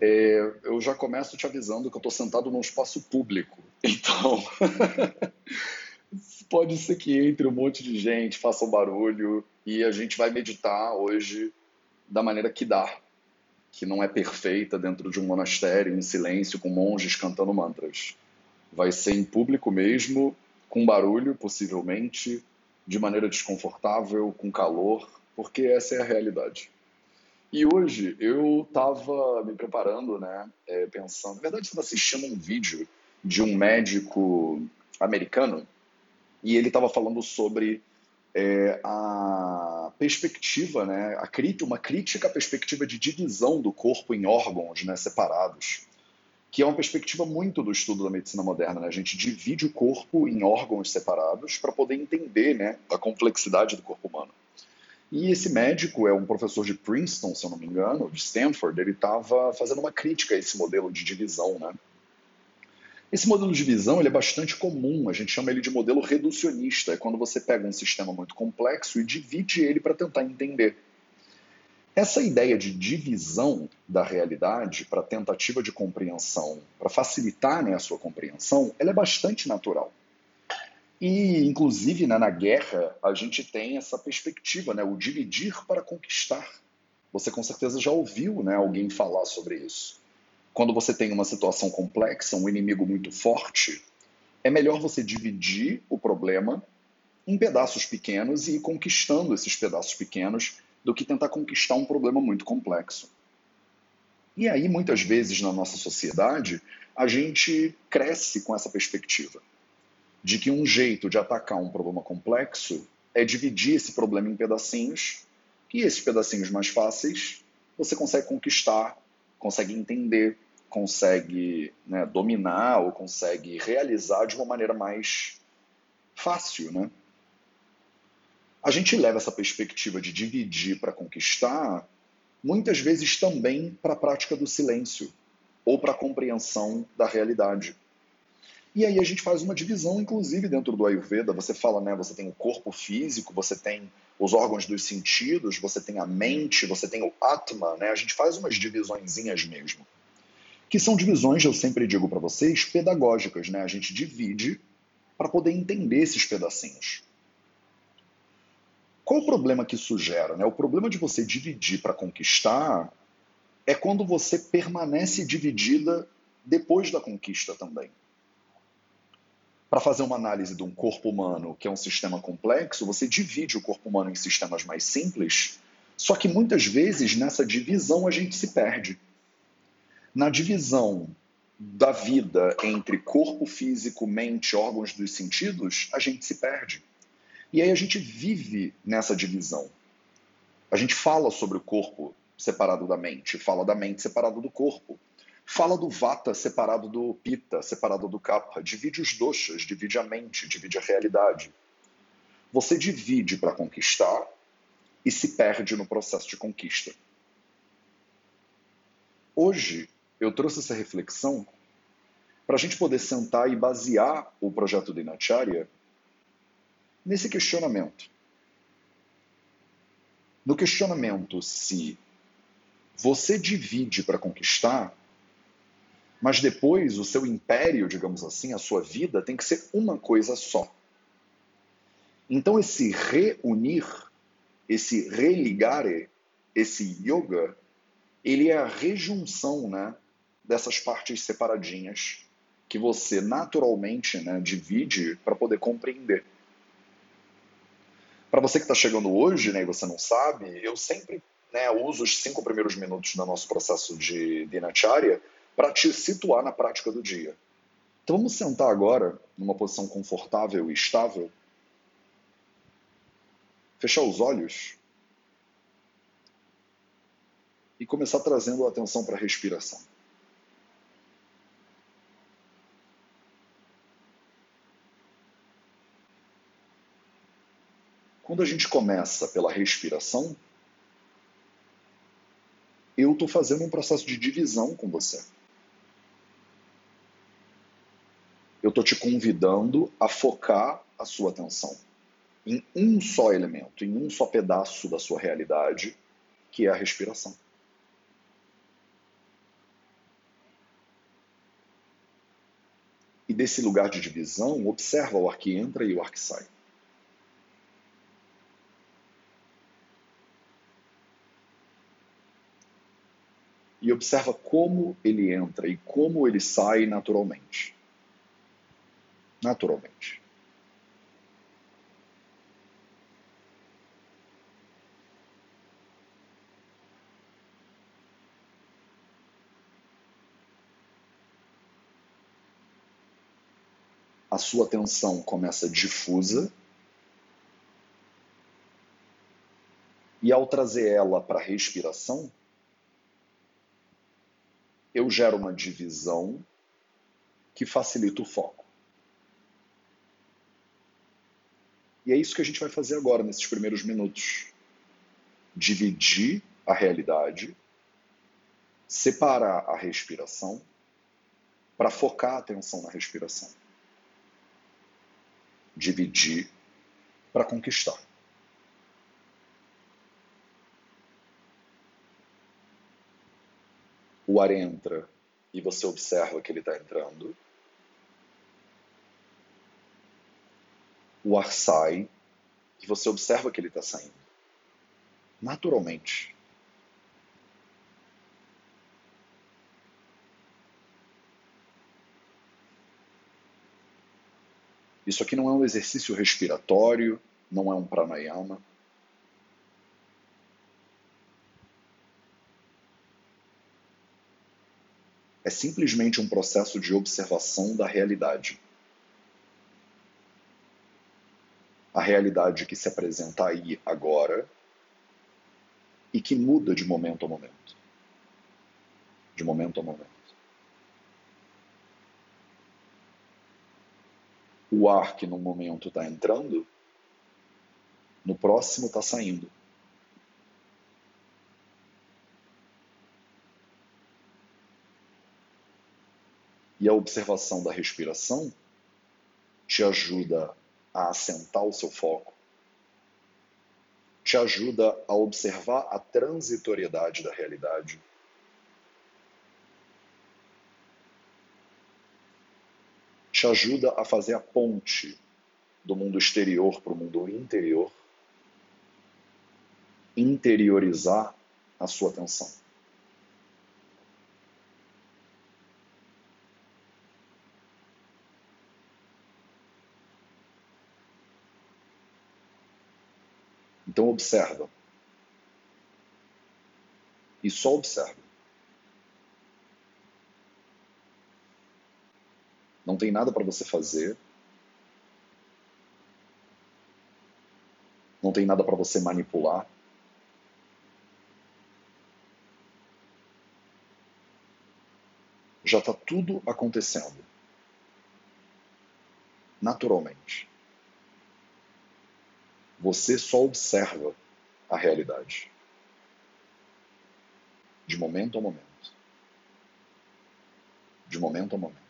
é, eu já começo te avisando que eu estou sentado num espaço público. Então, pode ser que entre um monte de gente, faça um barulho e a gente vai meditar hoje da maneira que dá, que não é perfeita dentro de um monastério, em silêncio, com monges cantando mantras. Vai ser em público mesmo, com barulho, possivelmente, de maneira desconfortável, com calor, porque essa é a realidade. E hoje eu estava me preparando, né, é, pensando. Na verdade, estava assistindo um vídeo de um médico americano e ele estava falando sobre é, a perspectiva, né, a uma crítica à perspectiva de divisão do corpo em órgãos né, separados, que é uma perspectiva muito do estudo da medicina moderna. Né? A gente divide o corpo em órgãos separados para poder entender né, a complexidade do corpo humano. E esse médico é um professor de Princeton, se eu não me engano, de Stanford, ele estava fazendo uma crítica a esse modelo de divisão, né? Esse modelo de divisão ele é bastante comum, a gente chama ele de modelo reducionista, é quando você pega um sistema muito complexo e divide ele para tentar entender. Essa ideia de divisão da realidade para tentativa de compreensão, para facilitar né, a sua compreensão, ela é bastante natural. E, inclusive, né, na guerra, a gente tem essa perspectiva, né, o dividir para conquistar. Você com certeza já ouviu né, alguém falar sobre isso. Quando você tem uma situação complexa, um inimigo muito forte, é melhor você dividir o problema em pedaços pequenos e ir conquistando esses pedaços pequenos do que tentar conquistar um problema muito complexo. E aí, muitas vezes na nossa sociedade, a gente cresce com essa perspectiva de que um jeito de atacar um problema complexo é dividir esse problema em pedacinhos, e esses pedacinhos mais fáceis você consegue conquistar, consegue entender, consegue né, dominar ou consegue realizar de uma maneira mais fácil, né? A gente leva essa perspectiva de dividir para conquistar, muitas vezes também para a prática do silêncio ou para a compreensão da realidade. E aí a gente faz uma divisão, inclusive, dentro do Ayurveda. Você fala, né? Você tem o corpo físico, você tem os órgãos dos sentidos, você tem a mente, você tem o Atma, né? A gente faz umas divisõezinhas mesmo. Que são divisões, eu sempre digo para vocês, pedagógicas, né? A gente divide para poder entender esses pedacinhos. Qual o problema que isso gera? Né? O problema de você dividir para conquistar é quando você permanece dividida depois da conquista também. Para fazer uma análise de um corpo humano, que é um sistema complexo, você divide o corpo humano em sistemas mais simples, só que muitas vezes nessa divisão a gente se perde. Na divisão da vida entre corpo físico, mente, órgãos dos sentidos, a gente se perde. E aí a gente vive nessa divisão. A gente fala sobre o corpo separado da mente, fala da mente separado do corpo. Fala do vata separado do pita, separado do kapha, divide os doshas, divide a mente, divide a realidade. Você divide para conquistar e se perde no processo de conquista. Hoje eu trouxe essa reflexão para a gente poder sentar e basear o projeto de Inacharya nesse questionamento. No questionamento se você divide para conquistar mas depois o seu império, digamos assim, a sua vida tem que ser uma coisa só. Então esse reunir, esse religare, esse yoga, ele é a rejunção, né, dessas partes separadinhas que você naturalmente, né, divide para poder compreender. Para você que está chegando hoje, né, e você não sabe, eu sempre né, uso os cinco primeiros minutos do nosso processo de Dinacharya para te situar na prática do dia. Então vamos sentar agora numa posição confortável e estável. Fechar os olhos e começar trazendo a atenção para a respiração. Quando a gente começa pela respiração, eu estou fazendo um processo de divisão com você. eu estou te convidando a focar a sua atenção em um só elemento, em um só pedaço da sua realidade, que é a respiração. E desse lugar de divisão, observa o ar que entra e o ar que sai. E observa como ele entra e como ele sai naturalmente. Naturalmente. a sua atenção começa difusa e ao trazer ela para a respiração, eu gero uma divisão que facilita o foco. E é isso que a gente vai fazer agora, nesses primeiros minutos. Dividir a realidade, separar a respiração, para focar a atenção na respiração dividir para conquistar. O ar entra e você observa que ele está entrando. O ar sai e você observa que ele está saindo. Naturalmente. Isso aqui não é um exercício respiratório, não é um pranayama. É simplesmente um processo de observação da realidade. A realidade que se apresenta aí agora e que muda de momento a momento. De momento a momento. o ar que no momento está entrando, no próximo está saindo. E a observação da respiração te ajuda a assentar o seu foco, te ajuda a observar a transitoriedade da realidade te ajuda a fazer a ponte do mundo exterior para o mundo interior, interiorizar a sua atenção. Então observa. E só observa. Não tem nada para você fazer. Não tem nada para você manipular. Já está tudo acontecendo. Naturalmente. Você só observa a realidade. De momento a momento. De momento a momento.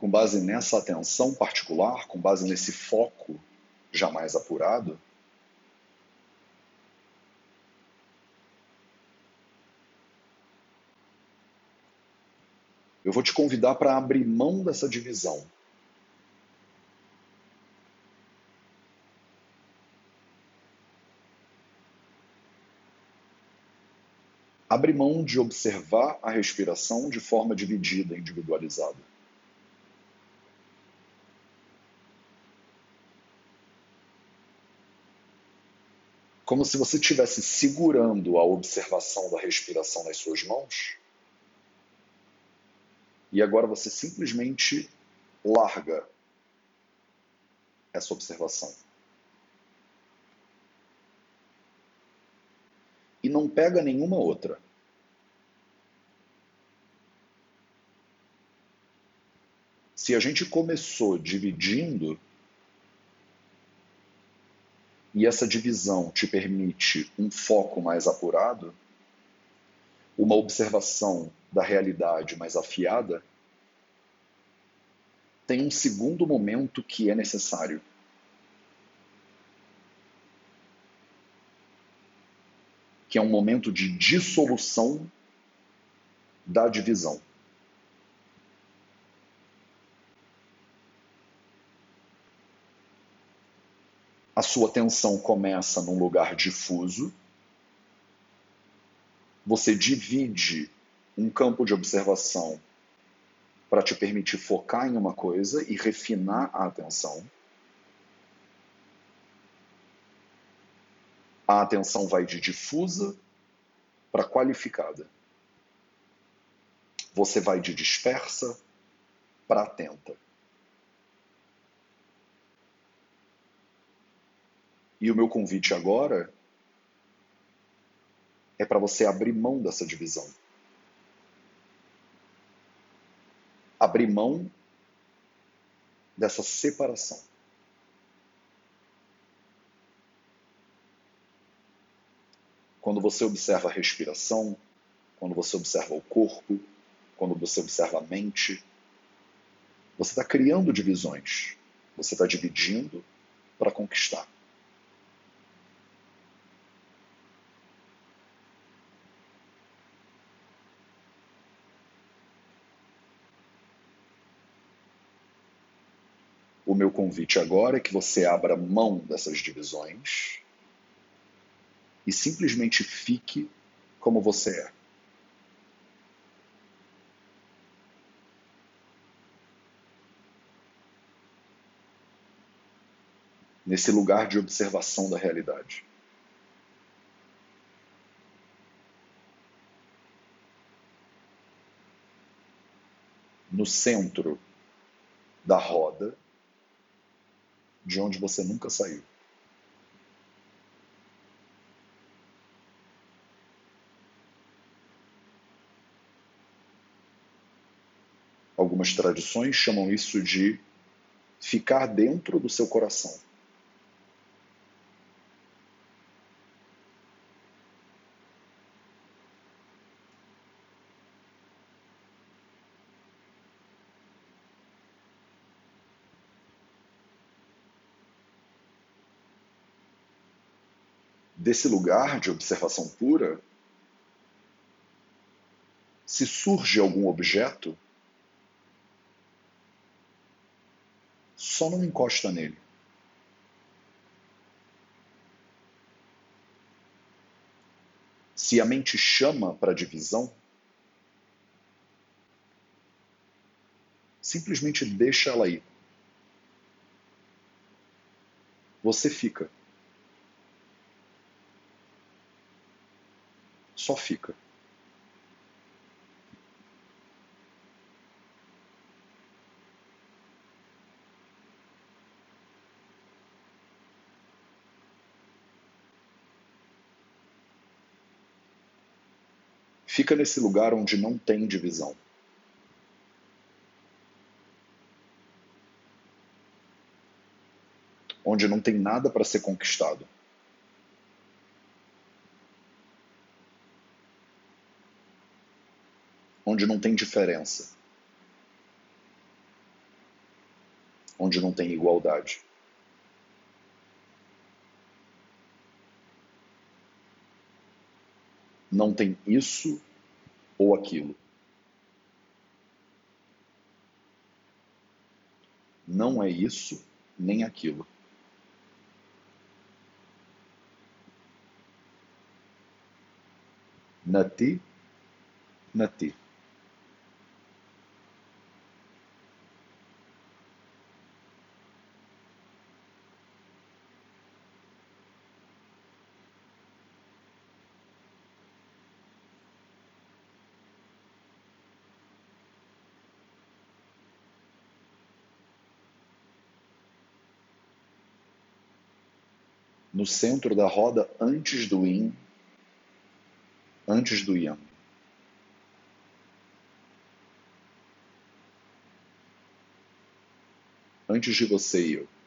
Com base nessa atenção particular, com base nesse foco jamais apurado, eu vou te convidar para abrir mão dessa divisão. Abre mão de observar a respiração de forma dividida, individualizada. Como se você estivesse segurando a observação da respiração nas suas mãos. E agora você simplesmente larga essa observação. E não pega nenhuma outra. Se a gente começou dividindo e essa divisão te permite um foco mais apurado, uma observação da realidade mais afiada, tem um segundo momento que é necessário. Que é um momento de dissolução da divisão. A sua atenção começa num lugar difuso, você divide um campo de observação para te permitir focar em uma coisa e refinar a atenção. A atenção vai de difusa para qualificada. Você vai de dispersa para atenta. E o meu convite agora é para você abrir mão dessa divisão. Abrir mão dessa separação. Quando você observa a respiração, quando você observa o corpo, quando você observa a mente, você está criando divisões. Você está dividindo para conquistar. Meu convite agora é que você abra mão dessas divisões e simplesmente fique como você é. Nesse lugar de observação da realidade. No centro da roda de onde você nunca saiu. Algumas tradições chamam isso de ficar dentro do seu coração. Desse lugar de observação pura, se surge algum objeto, só não encosta nele. Se a mente chama para divisão, simplesmente deixa ela ir. Você fica. Só fica. Fica nesse lugar onde não tem divisão. Onde não tem nada para ser conquistado. Onde não tem diferença, onde não tem igualdade. Não tem isso ou aquilo. Não é isso nem aquilo. Nati, nati. No centro da roda antes do yin, antes do yang. Antes de você e eu.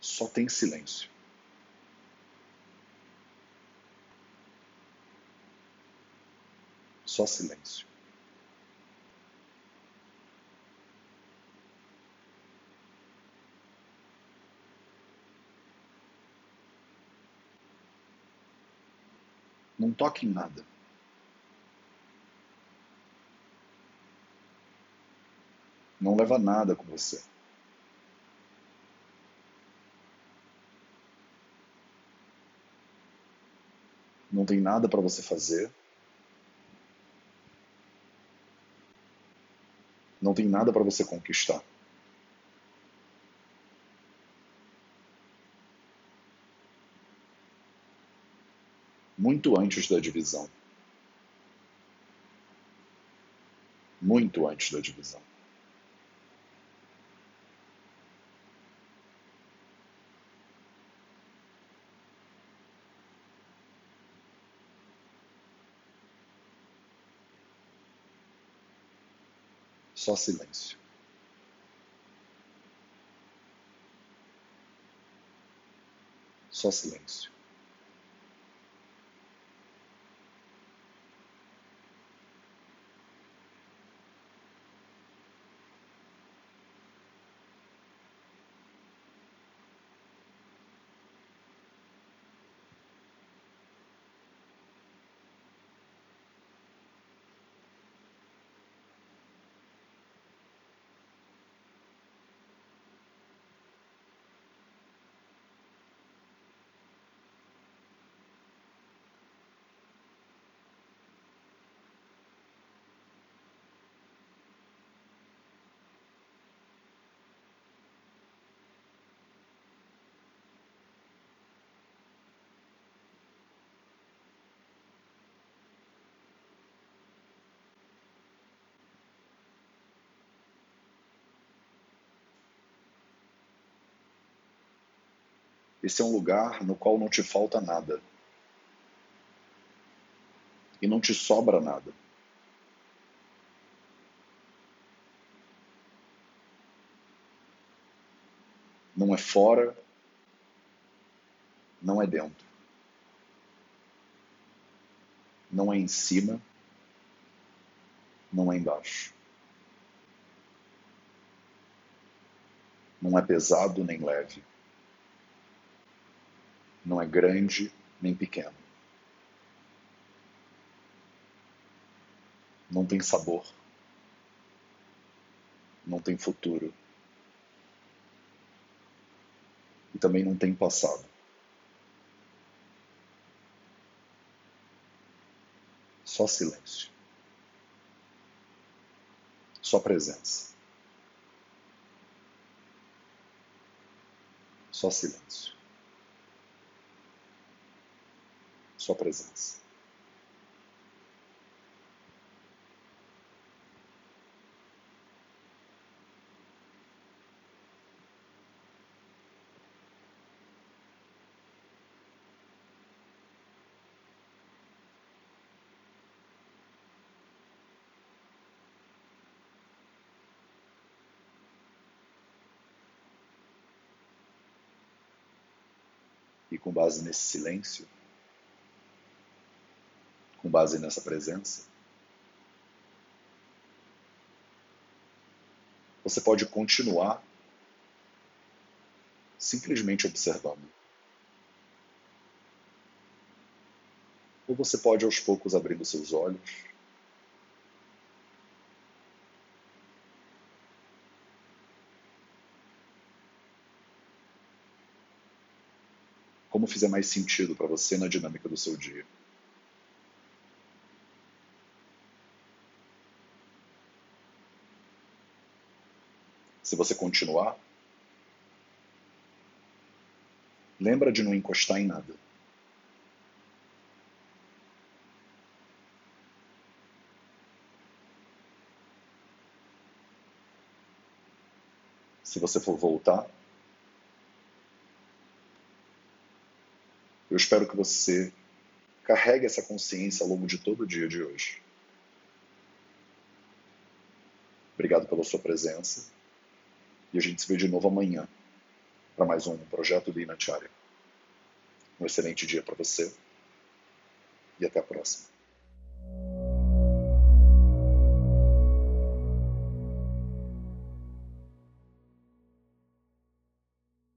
Só tem silêncio. Só silêncio. Não toque em nada. Não leva nada com você. Não tem nada para você fazer, não tem nada para você conquistar. Muito antes da divisão. Muito antes da divisão. Só silêncio. Só silêncio. Esse é um lugar no qual não te falta nada. E não te sobra nada. Não é fora, não é dentro. Não é em cima, não é embaixo. Não é pesado nem leve não é grande nem pequeno. Não tem sabor. Não tem futuro. E também não tem passado. Só silêncio. Só presença. Só silêncio. Sua presença. Com base nesse silêncio, com base nessa presença. Você pode continuar simplesmente observando. Ou você pode aos poucos abrindo seus olhos. Como fizer mais sentido para você na dinâmica do seu dia. Se você continuar, lembra de não encostar em nada. Se você for voltar, eu espero que você carregue essa consciência ao longo de todo o dia de hoje. Obrigado pela sua presença e a gente se vê de novo amanhã para mais um projeto do Inacharya. Um excelente dia para você e até a próxima.